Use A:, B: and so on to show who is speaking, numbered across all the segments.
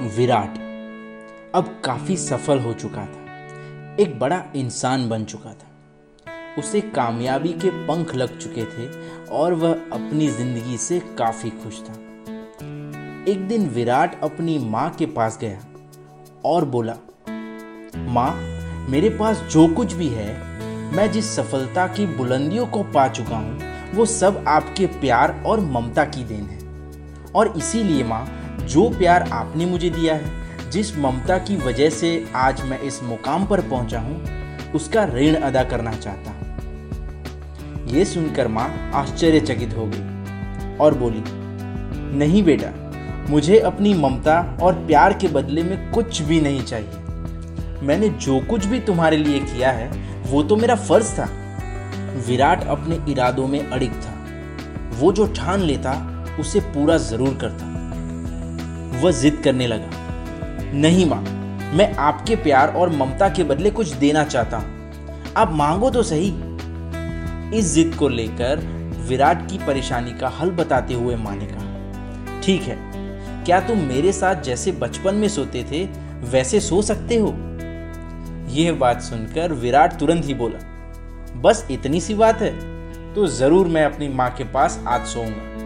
A: विराट अब काफ़ी सफल हो चुका था। एक बड़ा इंसान बन चुका था। उसे कामयाबी के पंख लग चुके थे और वह अपनी ज़िंदगी से काफ़ी खुश था। एक दिन विराट अपनी माँ के पास गया और बोला, माँ, मेरे पास जो कुछ भी है, मैं जिस सफलता की बुलंदियों को पा चुका हूँ, वो सब आपके प्यार और ममता की देन है। और इसीलिए, माँ जो प्यार आपने मुझे दिया है, जिस ममता की वजह से आज मैं इस मुकाम पर पहुँचा हूँ, उसका ऋण अदा करना चाहता हूँ। यह सुनकर माँ आश्चर्यचकित हो गई और बोली, नहीं बेटा, मुझे अपनी ममता और प्यार के बदले में कुछ भी नहीं चाहिए। मैंने जो कुछ भी तुम्हारे लिए किया है, वो तो मेरा फ़र्ज़ था। विराट अपने इरादों में अड़िग था। वो जो ठान लेता, उसे पूरा ज़रूर करता। वह जिद करने लगा। नहीं माँ, मैं आपके प्यार और ममता के बदले कुछ देना चाहता हूँ। आप मांगो तो सही। इस जिद को लेकर विराट की परेशानी का हल बताते हुए माँ ने कहा, ठीक है, क्या तुम मेरे साथ जैसे बचपन में सोते थे, वैसे सो सकते हो? यह बात सुनकर विराट तुरंत ही बोला, बस इतनी सी बात है तो ज़रूर मैं अपनी माँ के पास आज सोऊँगा।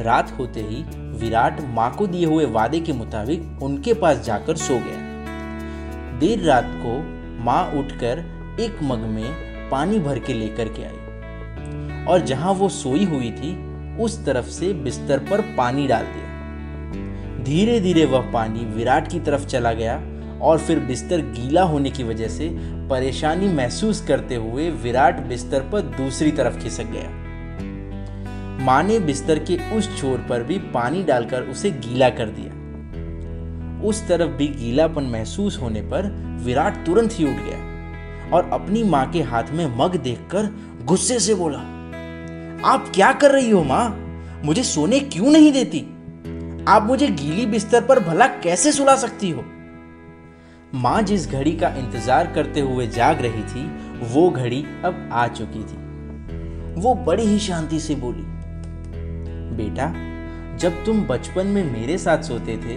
A: रात होते ही विराट माँ को दिए हुए वादे के मुताबिक उनके पास जाकर सो गया। देर रात को माँ उठकर एक मग में पानी भर के लेकर के आई और जहाँ वो सोई हुई थी, उस तरफ़ से बिस्तर पर पानी डाल दिया। धीरे धीरे वह पानी विराट की तरफ़ चला गया और फिर बिस्तर गीला होने की वजह से परेशानी महसूस करते हुए विराट बिस्तर पर दूसरी तरफ़ खिसक गया। माँ ने बिस्तर के उस छोर पर भी पानी डालकर उसे गीला कर दिया। उस तरफ़ भी गीलापन महसूस होने पर विराट तुरंत ही उठ गया और अपनी माँ के हाथ में मग देखकर गुस्से से बोला, आप क्या कर रही हो माँ? मुझे सोने क्यों नहीं देती? आप मुझे गीली बिस्तर पर भला कैसे सुला सकती हो? माँ जिस घड़ी का इंतज़ार करते हुए जाग रही थी, वो घड़ी अब आ चुकी थी। वो बड़ी ही शांति से बोली बेटा, जब तुम बचपन में मेरे साथ सोते थे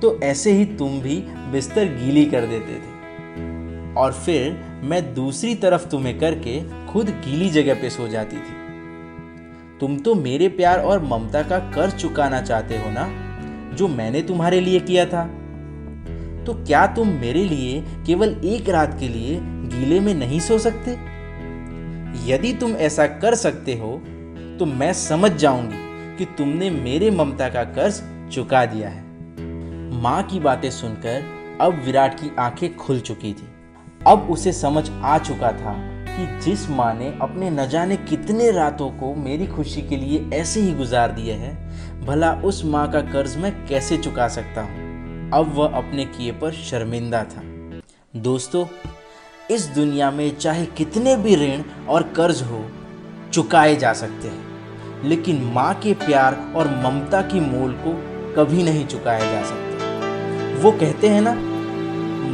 A: तो ऐसे ही तुम भी बिस्तर गीली कर देते थे। और फिर मैं दूसरी तरफ़ तुम्हें करके खुद गीली जगह पे सो जाती थी। तुम तो मेरे प्यार और ममता का कर चुकाना चाहते हो ना, जो मैंने तुम्हारे लिए किया था? तो क्या तुम मेरे लिए केवल एक रात के लिए गीले में नहीं सो सकते? यदि तुम ऐसा कर सकते हो तो मैं समझ जाऊँगी। कि तुमने मेरे ममता का कर्ज चुका दिया है। माँ की बातें सुनकर अब विराट की आँखें खुल चुकी थी। अब उसे समझ आ चुका था कि जिस माँ ने अपने न जाने कितने रातों को मेरी खुशी के लिए ऐसे ही गुजार दिए हैं, भला उस माँ का कर्ज मैं कैसे चुका सकता हूँ? अब वह अपने किए पर शर्मिंदा था। दोस्तों, इस दुनिया में चाहे कितने भी ऋण और कर्ज हो, चुकाए जा सकते हैं। लेकिन माँ के प्यार और ममता की मोल को कभी नहीं चुकाया जा सकता। वो कहते हैं ना,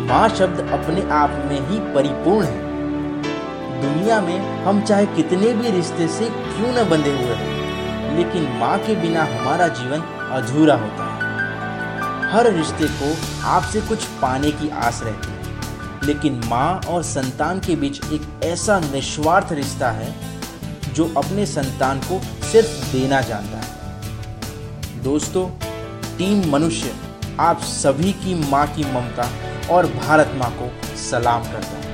A: माँ शब्द अपने आप में ही परिपूर्ण है। दुनिया में हम चाहे कितने भी रिश्ते से क्यों न बंधे हुए हैं, लेकिन माँ के बिना हमारा जीवन अधूरा होता है। हर रिश्ते को आपसे कुछ पाने की आस रहती है, लेकिन माँ और संतान के बीच एक ऐसा निस्वार्थ रिश्ता है, जो अपने संतान को सिर्फ़ देना जानता है। दोस्तों, टीम मनुष्य आप सभी की माँ की ममता और भारत माँ को सलाम करता है।